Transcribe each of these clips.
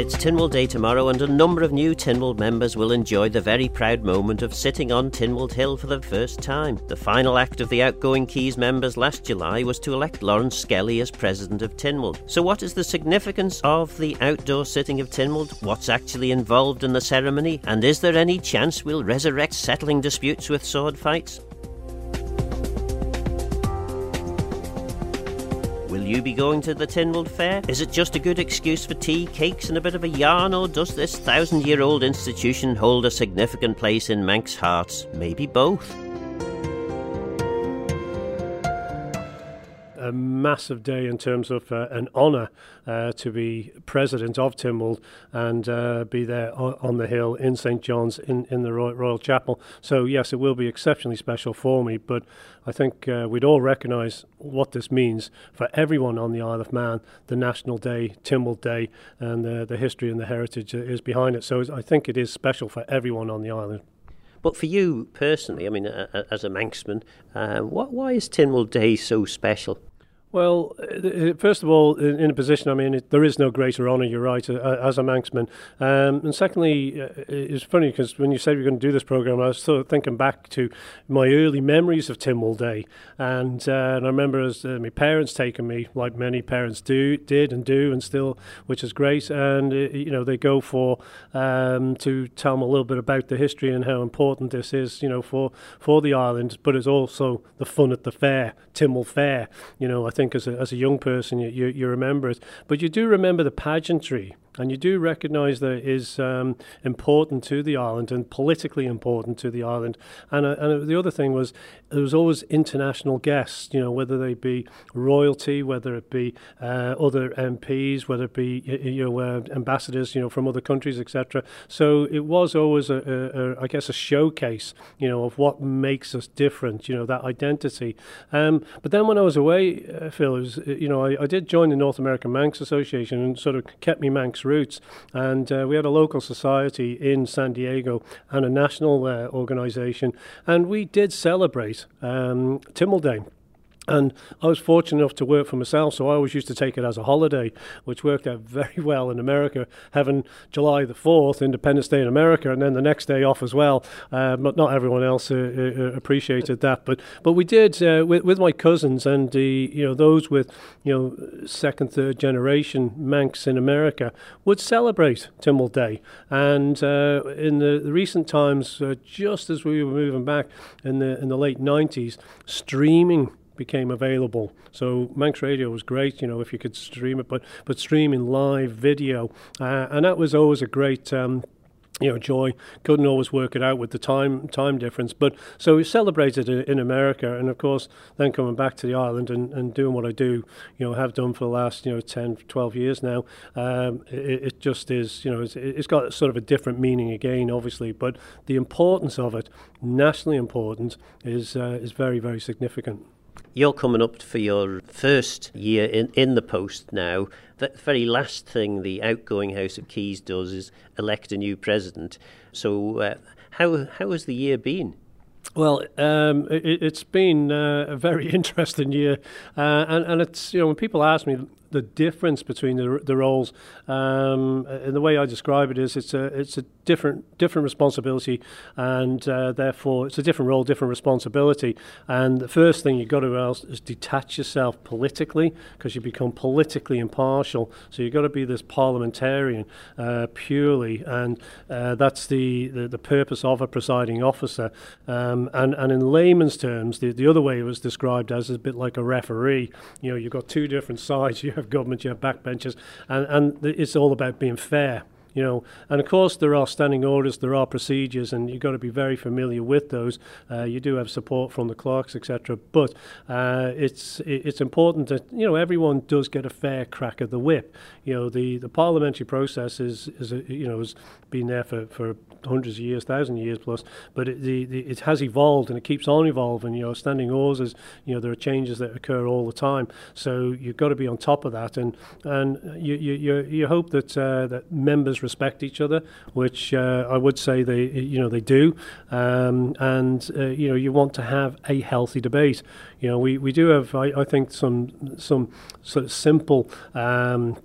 It's Tynwald Day tomorrow, and a number of new Tynwald members will enjoy the very proud moment of sitting on Tynwald Hill for the first time. The final act of the outgoing Keys members last July was to elect Laurence Skelly as president of Tynwald. So, what is the significance of the outdoor sitting of Tynwald? What's actually involved in the ceremony? And is there any chance we'll resurrect settling disputes with sword fights? You be going to the Tynwald Fair? Is it just a good excuse for tea, cakes, and a bit of a yarn, or does this thousand year old institution hold a significant place in Manx hearts? Maybe both. A massive day in terms of uh, an honour uh, to be president of Tynwald and uh, be there on, the hill in St John's in, in the Royal, Royal, Chapel. So, yes, it will be exceptionally special for me, but I think uh, we'd all recognise what this means for everyone on the Isle of Man, the National Day, Tynwald Day, and the history and the heritage is behind it. So, I think it is special for everyone on the island. But for you personally, I mean, uh, as a Manxman, uh, what, why is Tynwald Day so special? Well, uh, first of all, in, a position, I mean, it, there is no greater honour, you're right, uh, as a Manxman. Um, and secondly, uh, it's funny because when you said we are going to do this programme, I was sort of thinking back to my early memories of Tynwald Day. And, uh, and I remember as uh, my parents taking me, like many parents do, did and do, and still, which is great. And, uh, you know, they go for, um, to tell them a little bit about the history and how important this is, you know, for, for the island. But it's also the fun at the fair, Tynwald Fair. You know, I think as a, as a young person you, you, you remember it, but you do remember the pageantry and you do recognise that it is um, important to the island and politically important to the island. And, uh, and the other thing was there was always international guests, you know, whether they be royalty, whether it be uh, other MPs, whether it be you know uh, ambassadors, you know, from other countries, etc. So it was always a, a, a, I guess, a showcase, you know, of what makes us different, you know, that identity. Um, but then when I was away, uh, Phil, was, you know, I, I did join the North American Manx Association and sort of kept me Manx roots. And uh, we had a local society in San Diego and a national uh, organization. And we did celebrate um, Day. And I was fortunate enough to work for myself, so I always used to take it as a holiday, which worked out very well in America, having July the 4th, Independence Day in America, and then the next day off as well. Uh, but not everyone else uh, uh, appreciated that. But but we did uh, with, with my cousins and the you know those with you know second, third generation Manx in America would celebrate Tynwald Day. And uh, in the, the, recent times, uh, just as we were moving back in the in the late 90s, streaming became available. So Manx Radio was great, you know, if you could stream it, but but streaming live video, uh, and that was always a great. Um, you know, joy couldn't always work it out with the time time difference. But so we celebrated it in America, and of course, then coming back to the island and, and doing what I do, you know, have done for the last you know 10, 12 years now. Um, it, it, just is, you know, it's, it's got sort of a different meaning again, obviously. But the importance of it, nationally important, is uh, is very very significant. You're coming up for your first year in, in the post now. The very last thing the outgoing House of Keys does is elect a new president. So, uh, how, how has the year been? Well, um, it, has been uh, a very interesting year, uh, and, and it's you know when people ask me the difference between the, the roles. Um, and the way I describe it is it's a it's a different different responsibility, and uh, therefore it's a different role, different responsibility. And the first thing you've got to do is detach yourself politically because you become politically impartial. So you've got to be this parliamentarian uh, purely, and uh, that's the, the, the purpose of a presiding officer. Um, and and in layman's terms, the the other way it was described as a bit like a referee. You know, you've got two different sides. You have government, you have backbenchers, and, and it's all about being fair you know and of course there are standing orders there are procedures and you've got to be very familiar with those uh, you do have support from the clerks etc but uh, it's it's important that you know everyone does get a fair crack at the whip you know the the parliamentary process is is you know has been there for for hundreds of years, thousand years plus. But it, the, the, it has evolved and it keeps on evolving. You know, standing orders, you know, there are changes that occur all the time. So you've got to be on top of that, and and you you, you, hope that uh, that members respect each other, which uh, I would say they you know they do, um, and uh, you know you want to have a healthy debate. You know, we, we do have I, I think some some sort of simple. Um,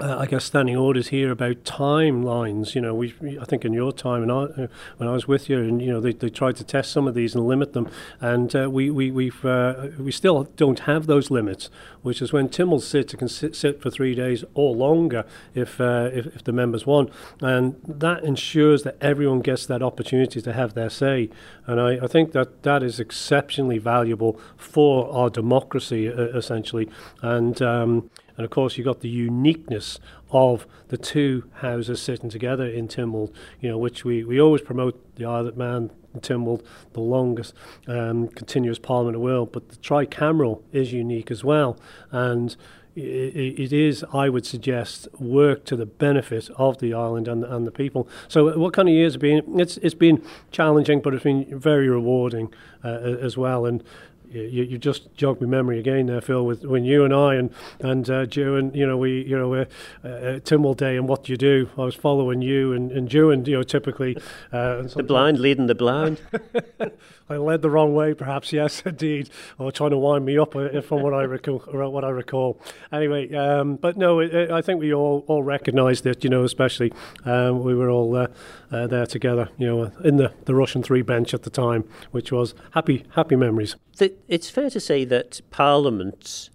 uh, I guess standing orders here about timelines. You know, we I think in your time and I, uh, when I was with you, and you know they, they tried to test some of these and limit them, and uh, we we we've uh, we still don't have those limits. Which is when Tynwald sit, it can sit, sit for three days or longer if, uh, if if the members want, and that ensures that everyone gets that opportunity to have their say. And I, I think that that is exceptionally valuable for our democracy, essentially, and. Um, and of course, you've got the uniqueness of the two houses sitting together in Tynwald, you know, which we, we always promote the Isle of Man in the longest um, continuous parliament in the world, but the tricameral is unique as well. And it is, I would suggest, work to the benefit of the island and, and the people. So, what kind of years have been? It's it's been challenging, but it's been very rewarding uh, as well. And you, you just jogged my memory again there, Phil, with when you and I and and uh, Joe and you know we you know uh, uh, Day and what do you do. I was following you and and Joe and you know typically uh, the blind leading the blind. I led the wrong way, perhaps. Yes, indeed, or trying to wind me up uh, from what I recall. What I recall. Anyway, um, but no, it, it, I think we all all recognised that, You know, especially um, we were all uh, uh, there together. You know, in the the Rushen three bench at the time, which was happy happy memories. It's fair to say that parliaments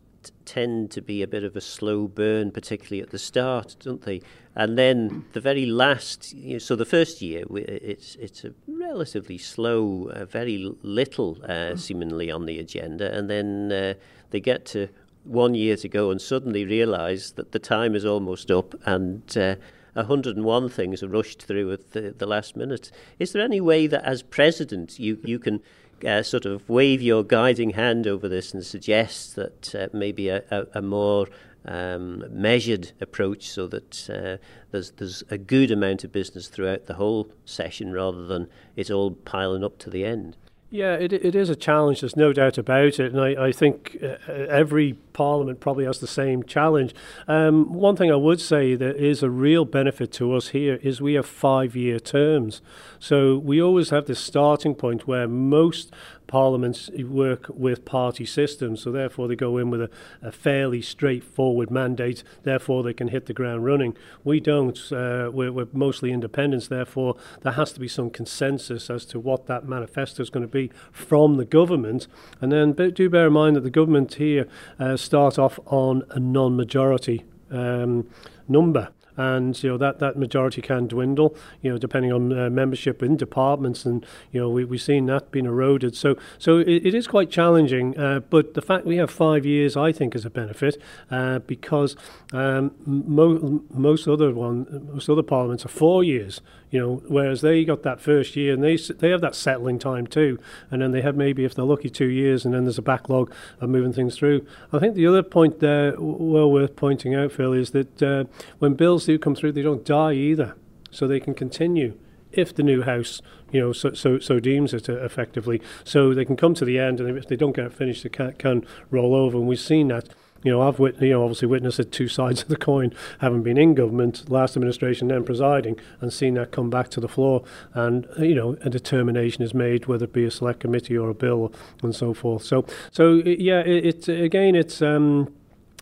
tend to be a bit of a slow burn, particularly at the start, don't they? And then the very last, you know, so the first year, it's it's a relatively slow, uh, very little uh, seemingly on the agenda, and then uh, they get to one year to go and suddenly realise that the time is almost up and. Uh, 101 things are rushed through at the, the last minute. Is there any way that, as president, you, you can uh, sort of wave your guiding hand over this and suggest that uh, maybe a, a, a more um, measured approach so that uh, there's there's a good amount of business throughout the whole session rather than it's all piling up to the end. Yeah, it, it is a challenge. There's no doubt about it, and I, I think uh, every parliament probably has the same challenge. Um, one thing I would say that is a real benefit to us here is we have five-year terms, so we always have this starting point where most parliaments work with party systems, so therefore they go in with a, a fairly straightforward mandate, therefore they can hit the ground running. We don't, uh, we're, we're mostly independents, therefore there has to be some consensus as to what that manifesto is going to be from the government. And then do bear in mind that the government here uh, start off on a non majority um, number. And you know that that majority can dwindle you know depending on uh, membership in departments and you know we, we've seen that being eroded. So so it, it is quite challenging uh, but the fact we have five years I think is a benefit uh, because um, mo- most other one most other parliaments are four years You know, whereas they got that first year and they they have that settling time too, and then they have maybe if they're lucky two years, and then there's a backlog of moving things through. I think the other point there, well worth pointing out, Phil, is that uh, when bills do come through, they don't die either, so they can continue if the new house, you know, so so, so deems it e, effectively, so they can come to the end, and if they don't get it finished, they can, can roll over, and we've seen that. You know, I've wit- you know obviously witnessed it two sides of the coin, having been in government, last administration, then presiding, and seen that come back to the floor, and you know, a determination is made whether it be a select committee or a bill and so forth. So, so yeah, it, it again, it's. Um,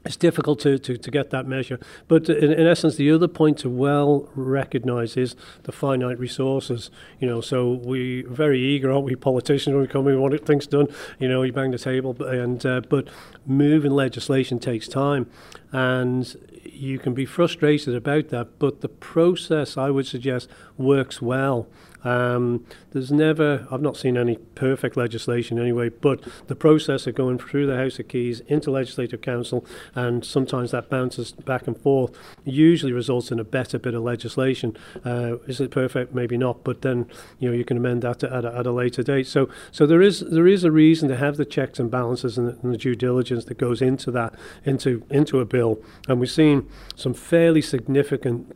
it's difficult to, to, to get that measure. But in, in essence, the other point to well recognise is the finite resources. You know, so we very eager, aren't we, politicians, when we come we want things done. You know, you bang the table, and uh, but moving legislation takes time, and you can be frustrated about that. But the process, I would suggest, works well. Um, there's never, I've not seen any perfect legislation anyway, but the process of going through the House of Keys into Legislative Council, and sometimes that bounces back and forth, usually results in a better bit of legislation. Uh, is it perfect? Maybe not, but then you know you can amend that at a, at a later date. So, so there is there is a reason to have the checks and balances and the, and the due diligence that goes into that into into a bill, and we've seen some fairly significant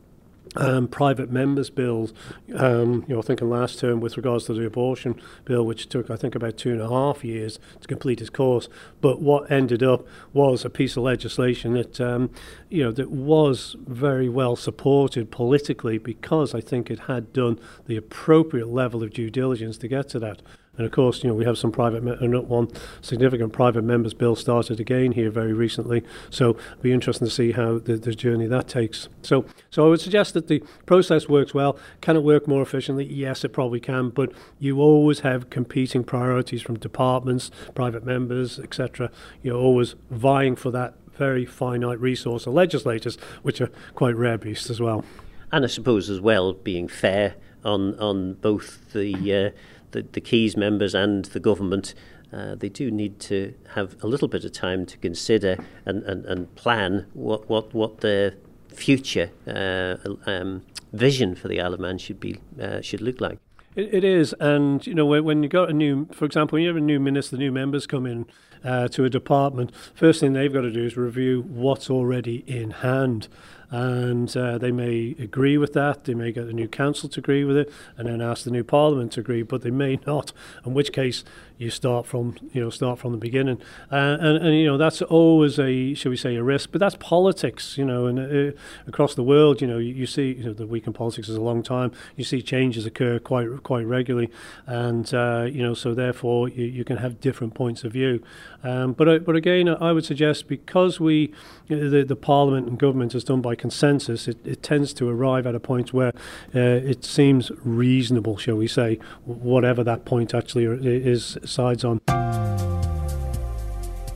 um, private members' bills. Um, you know, thinking last term with regards to the abortion bill, which took I think about two and a half years to complete its course. But what ended up was a piece of legislation that um, you know that was very well supported politically because I think it had done the appropriate level of due diligence to get to that. And of course, you know, we have some private, me- uh, one significant private members bill started again here very recently. So it'll be interesting to see how the, the journey that takes. So, so I would suggest that the process works well. Can it work more efficiently? Yes, it probably can. But you always have competing priorities from departments, private members, etc. You're always vying for that very finite resource of legislators, which are quite rare beasts as well. And I suppose as well, being fair on on both the uh, the, the Keys members and the government, uh, they do need to have a little bit of time to consider and, and, and plan what what what their future uh, um, vision for the Isle of Man should be uh, should look like. It, is, and you know when, when you got a new, for example, when you have a new minister, new members come in uh, to a department. First thing they've got to do is review what's already in hand and uh, they may agree with that. They may get the new council to agree with it, and then ask the new parliament to agree, but they may not. In which case, you start from you know start from the beginning, uh, and and you know that's always a shall we say a risk, but that's politics, you know, and uh, across the world, you know, you, you see you know the week in politics is a long time. You see changes occur quite quite regularly, and uh, you know so therefore you, you can have different points of view. Um, but uh, but again, I would suggest because we the the parliament and government is done by consensus, it, it tends to arrive at a point where uh, it seems reasonable, shall we say, whatever that point actually is sides on.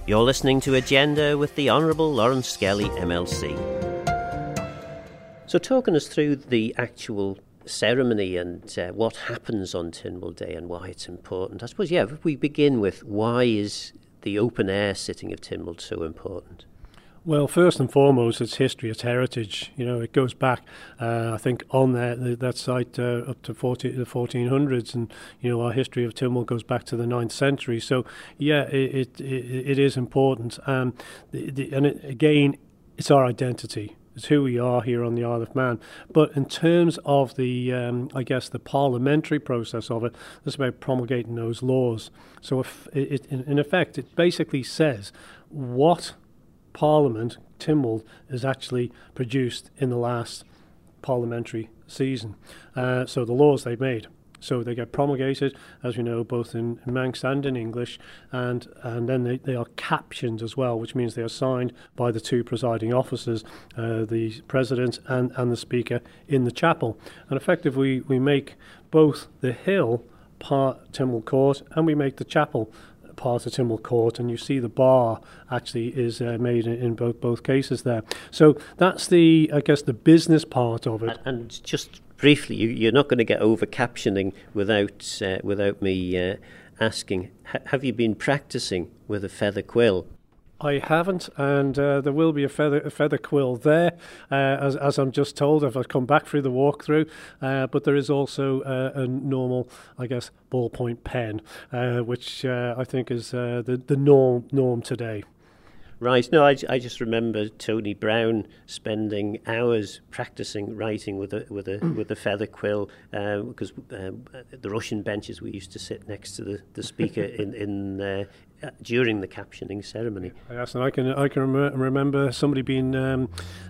You're listening to Agenda with the Honourable Laurence Skelly, MLC. So, talking us through the actual ceremony and uh, what happens on Tynwald Day and why it's important, I suppose, yeah, if we begin with why is the open air sitting of Tynwald so important? Well, first and foremost, it's history, it's heritage. You know, it goes back, uh, I think, on that that site uh, up to 40, the 1400s, and you know, our history of Tynwald goes back to the 9th century. So, yeah, it it, it is important, um, the, the, and it, again, it's our identity. It's who we are here on the Isle of Man. But in terms of the, um, I guess, the parliamentary process of it, it's about promulgating those laws. So, if it, in effect, it basically says what Parliament, Tynwald, is actually produced in the last parliamentary season. Uh, so the laws they've made. So they get promulgated, as we know, both in, Manx and in English, and, and then they, they are captioned as well, which means they are signed by the two presiding officers, uh, the president and, and the speaker in the chapel. And effectively, we make both the hill part Tynwald Court and we make the chapel part of Tynwald Court, and you see the bar actually is uh, made in, in, both both cases there. So that's the, I guess, the business part of it. And, and just briefly, you, are not going to get over captioning without uh, without me uh, asking. H- have you been practicing with a feather quill? I haven't, and uh, there will be a feather a feather quill there, uh, as, as I'm just told. If I come back through the walkthrough, uh, but there is also uh, a normal, I guess, ballpoint pen, uh, which uh, I think is the the norm norm today. Right. No, I, I just remember Tony Brown spending hours practicing writing with a with a with a feather quill because um, the Rushen benches we used to sit next to the, the speaker in in uh, uh, during the captioning ceremony. Yes, and I can I can rem- remember somebody being um,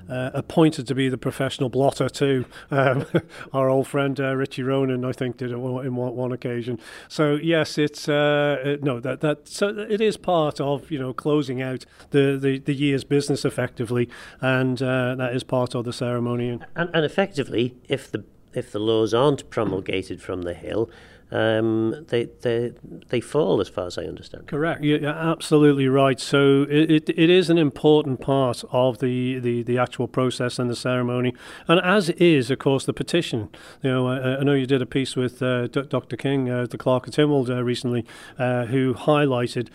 uh, appointed to be the professional blotter too. Um, our old friend uh, Richie Ronan, I think, did it in one, one occasion. So yes, it's uh, it, no that that so it is part of you know closing out the the, the year's business effectively, and uh, that is part of the ceremony. And, and effectively, if the if the laws aren't promulgated from the Hill, um, they, they, they fall, as far as I understand. Correct. You're absolutely right. So it, it, it is an important part of the, the, the actual process and the ceremony, and as is, of course, the petition. You know, I, I know you did a piece with uh, Dr. King, uh, the Clerk of Tynwald, uh, recently, uh, who highlighted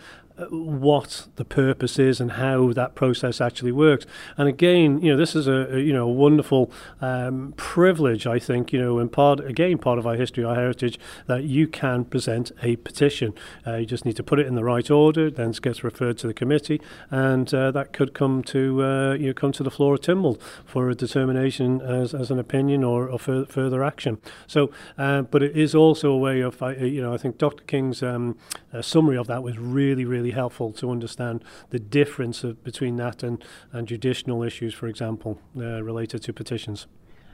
what the purpose is and how that process actually works. And again, you know, this is a, a you know a wonderful um, privilege, I think, you know, and part again part of our history, our heritage, that you can present a petition. Uh, you just need to put it in the right order, then it gets referred to the committee, and uh, that could come to uh, you know, come to the floor of Tynwald for a determination as, as an opinion or, or fur- further action. So, uh, but it is also a way of, you know, I think Dr. King's um, summary of that was really, really really helpful to understand the difference of, between that and, and judicial issues, for example, uh, related to petitions.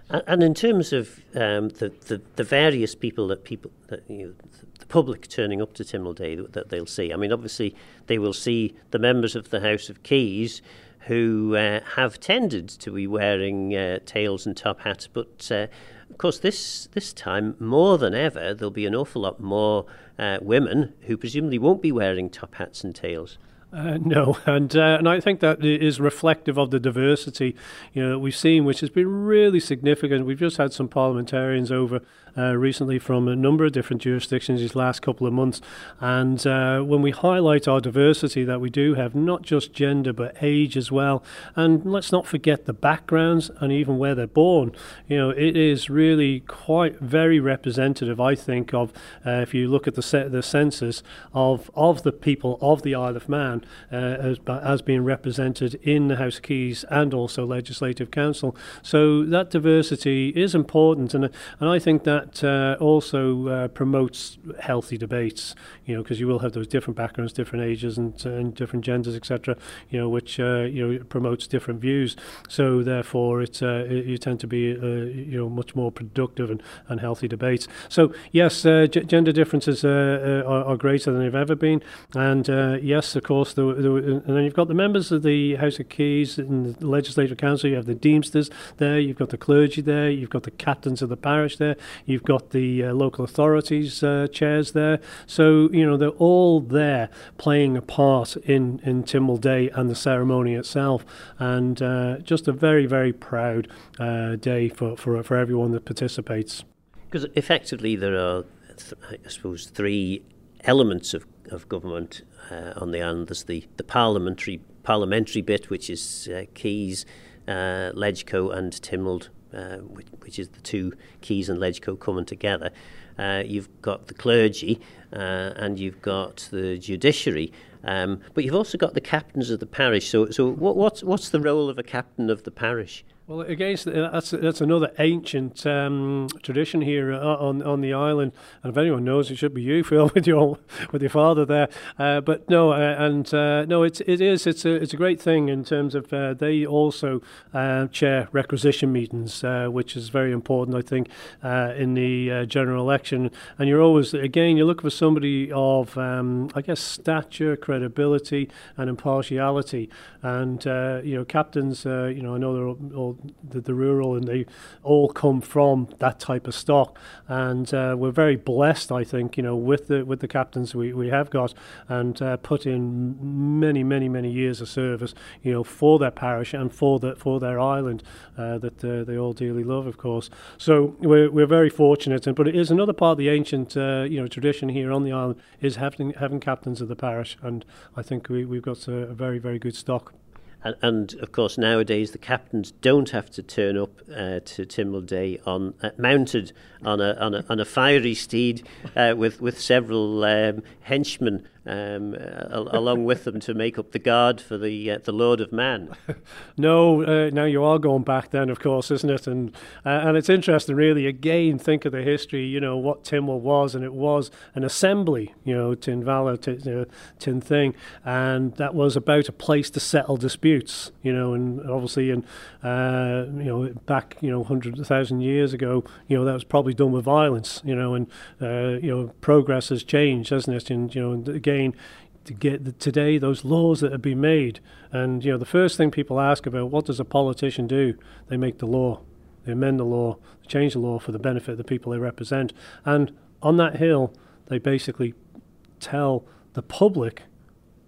And in terms of um, the, the, the various people that people that you know, the public turning up to Tynwald Day that they'll see. I mean, obviously, they will see the members of the House of Keys who uh, have tended to be wearing uh, tails and top hats, but uh, of course, this this time more than ever, there'll be an awful lot more uh, women who presumably won't be wearing top hats and tails. Uh, no, and uh, and I think that is reflective of the diversity you know that we've seen, which has been really significant. We've just had some parliamentarians over uh, recently from a number of different jurisdictions these last couple of months, and uh, when we highlight our diversity that we do have, not just gender but age as well, and let's not forget the backgrounds and even where they're born. You know, it is really quite very representative, I think, of uh, if you look at the the census of of the people of the Isle of Man uh, as, as being represented in the House of Keys and also Legislative Council. So that diversity is important, and and I think that uh, also uh, promotes healthy debates. You know, because you will have those different backgrounds, different ages, and, and different genders, etc. You know, which uh, you know promotes different views. So therefore, uh, it, you tend to be uh, you know much more productive and, and healthy debates. So yes, gender differences are, are, greater than they've ever been, and yes, of course the, the, and then you've got the members of the House of Keys in the Legislative Council. You have the Deemsters there. You've got the clergy there. You've got the captains of the parish there. You've got the uh, local authorities uh, chairs there. So you know they're all there playing a part in in Tynwald Day and the ceremony itself, and uh, just a very very proud uh, day for, for for everyone that participates. Because effectively there are, I suppose, three elements of, of government uh, on the island. There's the, the parliamentary parliamentary bit, which is uh, Keys, uh, Legco, and Tynwald, uh, which, which, is the two Keys and Legco coming together. Uh, you've got the clergy, uh, and you've got the judiciary. Um, but you've also got the captains of the parish. So, so what, what's what's the role of a captain of the parish? Well, again, that's that's another ancient um, tradition here uh, on on the island, and if anyone knows, it should be you, Phil, with your with your father there. Uh, but no, uh, and uh, no, it's it is it's a it's a great thing in terms of uh, they also uh, chair requisition meetings, which is very important, I think, in the general election. And you're always again you're looking for somebody of um, I guess stature, credibility, and impartiality. And you know, captains, you know, I know they're all, all the, the, rural, and they all come from that type of stock. And uh, we're very blessed, I think, you know, with the with the captains we, we have got, and uh, put in many, many, many years of service, you know, for their parish and for the for their island uh, that uh, they all dearly love, of course. So we're we're very fortunate, and but it is another part of the ancient, uh, you know, tradition here on the island is having having captains of the parish, and I think we we've got a, a very very good stock. And, and, of course, nowadays the captains don't have to turn up uh, to Tynwald Day on uh, mounted on a, on a on a fiery steed uh, with with several um, henchmen um, along with them to make up the guard for the uh, the Lord of Man. no, uh, now you are going back then, of course, isn't it? And uh, and it's interesting, really. Again, think of the history. You know what Tynwald was, and it was an assembly. You know, Tinvala, Tin, Tin Thing, and that was about a place to settle disputes. You know, and obviously, and uh, you know, back you know, hundred thousand years ago, you know, that was probably done with violence. You know, and uh, you know, progress has changed, hasn't it? And you know, again again to get the, today those laws that have been made. And you know, the first thing people ask about what does a politician do? They make the law, they amend the law, they change the law for the benefit of the people they represent. And on that hill, they basically tell the public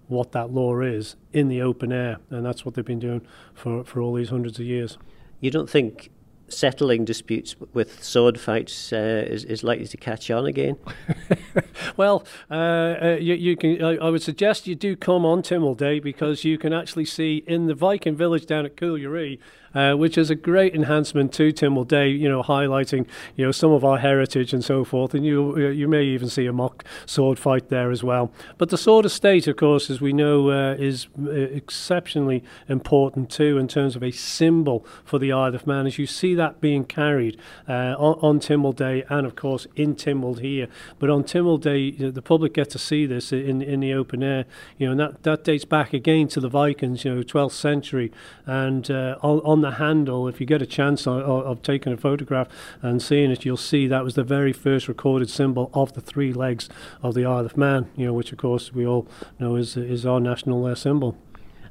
what that law is in the open air, and that's what they've been doing for, for all these hundreds of years. You don't think settling disputes with sword fights uh, is, is likely to catch on again? well, uh, uh, you, you, can. I, I, would suggest you do come on Tynwald Day because you can actually see in the Viking village down at Cooluree uh, which is a great enhancement to Tynwald Day, you know, highlighting, you know, some of our heritage and so forth. And you you may even see a mock sword fight there as well. But the Sword of State, of course, as we know, uh, is uh, exceptionally important too in terms of a symbol for the Isle of Man. As you see that being carried uh, on, on Tynwald Day and, of course, in Tynwald here. But on Tynwald Day, you know, the public get to see this in in the open air. You know, and that, that dates back again to the Vikings, you know, 12th century. And uh, on, on, the handle, if you get a chance of, of, taking a photograph and seeing it, you'll see that was the very first recorded symbol of the three legs of the Isle of Man. You know, which of course we all know is is our national uh, symbol.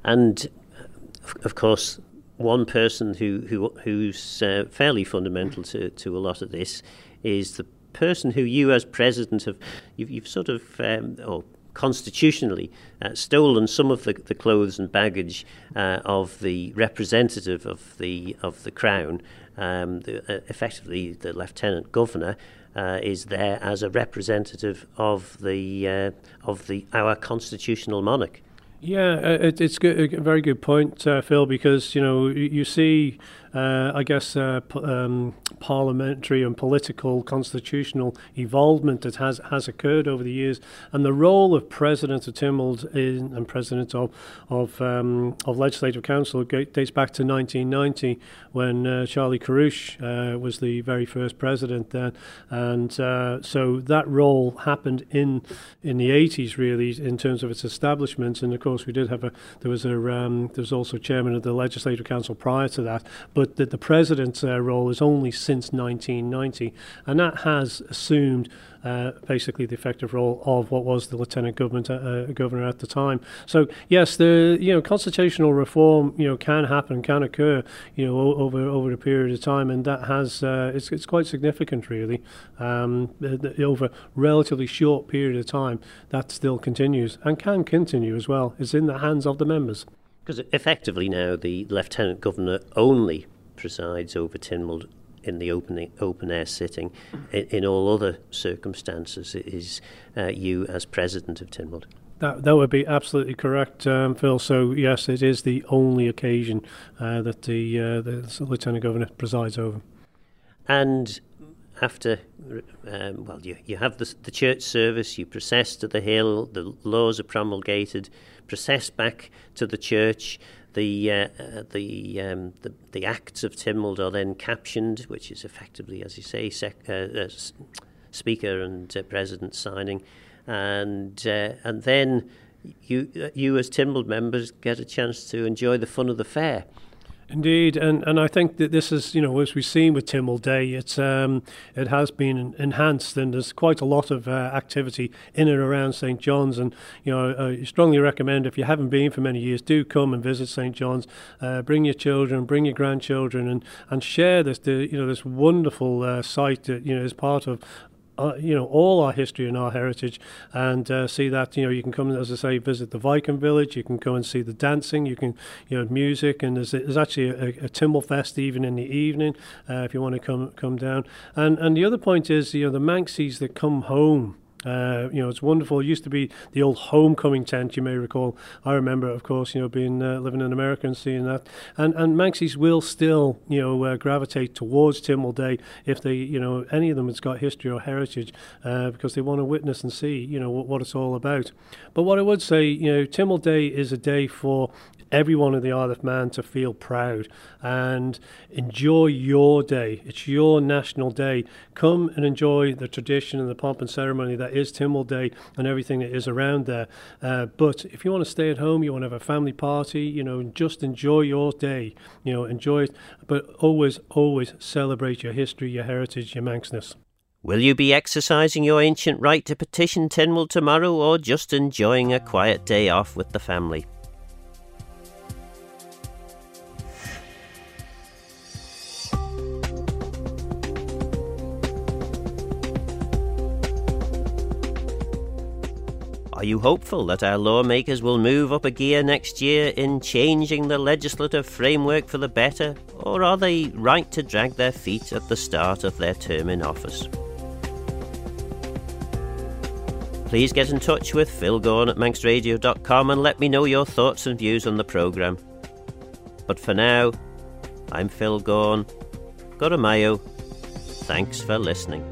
And of course, one person who, who who's uh, fairly fundamental to, to a lot of this is the person who you, as president, have you've, you've sort of um, or constitutionally uh, stolen some of the, the clothes and baggage uh, of the representative of the of the crown, um, the, uh, effectively the lieutenant governor. Uh, is there as a representative of the uh, of the our constitutional monarch? Yeah, uh, it, it's good, a very good point, Phil, because you know you see uh, I guess, uh, um, parliamentary and political constitutional evolvement that has, has occurred over the years. And the role of President of in, and President of, of, um, of Legislative Council dates back to 1990 when uh, Charlie Kerruish uh, was the very first president then. And uh, so that role happened in, in the 80s, really, in terms of its establishment. And of course, we did have a, there was a, um, there was also chairman of the Legislative Council prior to that. But but that the president's uh, role is only since 1990, and that has assumed uh, basically the effective role of what was the lieutenant government uh, uh, governor at the time. So yes, the you know constitutional reform you know can happen, can occur you know over over a period of time, and that has uh, it's it's quite significant really. Um, over relatively short period of time, that still continues and can continue as well. It's in the hands of the members. Because effectively now the lieutenant governor only presides over Tynwald in the open open air sitting. In, in all other circumstances, it is uh, you as president of Tynwald. That that would be absolutely correct, um, Phil. So yes, it is the only occasion uh, that the uh, the lieutenant governor presides over. And after, um, well, you, you have the, the church service, you process to the hill, the laws are promulgated, process back to the church. The uh, uh, the, um, the the acts of Tynwald are then captioned, which is effectively, as you say, sec- uh, uh, speaker and uh, president signing, and and then you you as Tynwald members get a chance to enjoy the fun of the fair. Indeed, and, and I think that this is, you know, as we've seen with Tynwald Day, it's um, it has been enhanced, and there's quite a lot of uh, activity in and around St John's. And you know, I strongly recommend if you haven't been for many years, do come and visit St John's. Uh, bring your children, bring your grandchildren, and, and share this, the, you know, this wonderful uh, site that you know is part of uh, you know all our history and our heritage, and uh, see that you know you can come as I say visit the Viking village. You can go and see the dancing. You can you know music, and there's, there's actually a, a Tynwald Fest even in the evening uh, if you want to come come down. And and the other point is you know the Manxies that come home uh, you know, it's wonderful. It used to be the old homecoming tent, you may recall. I remember, of course, you know, being uh, living in America and seeing that. And and Manxies will still, you know, uh, gravitate towards Tynwald Day if they, you know, any of them has got history or heritage uh, because they want to witness and see, you know, what, what it's all about. But what I would say, you know, Tynwald Day is a day for everyone in the Isle of Man to feel proud and enjoy your day. It's your national day. Come and enjoy the tradition and the pomp and ceremony that is Tynwald Day and everything that is around there. Uh, but if you want to stay at home, you want to have a family party, you know, just enjoy your day. You know, enjoy it, but always, always celebrate your history, your heritage, your Manxness. Will you be exercising your ancient right to petition Tynwald tomorrow or just enjoying a quiet day off with the family? Are you hopeful that our lawmakers will move up a gear next year in changing the legislative framework for the better, or are they right to drag their feet at the start of their term in office? Please get in touch with Phil Gawne at manxradio.com and let me know your thoughts and views on the programme. But for now, I'm Phil Gawne. Gura mie eu. Thanks for listening.